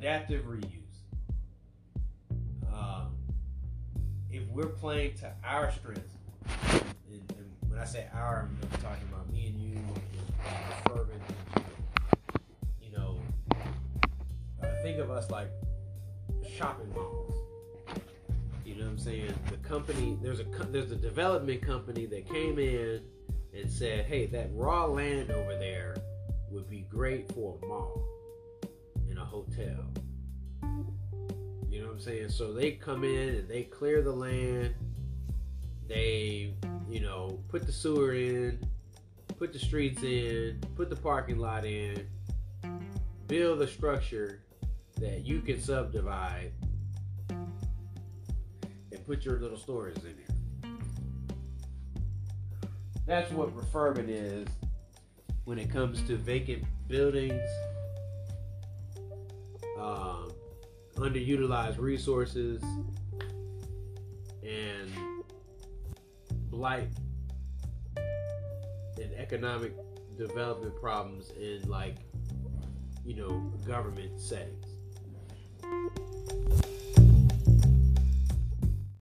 adaptive reuse. Um, if we're playing to our strengths, and, and when I say our, I'm talking about me and you, and the Refurban, you know, uh, think of us like shopping malls. You know what I'm saying? The company, there's a there's a development company that came in and said, "Hey, that raw land over there would be great for a mall and hotel." You know what I'm saying? So they come in and they clear the land. They, you know, put the sewer in, put the streets in, put the parking lot in, build a structure that you can subdivide and put your little stores in there. That's what Refurban is when it comes to vacant buildings, um, underutilized resources, and blight and economic development problems in like you know government settings.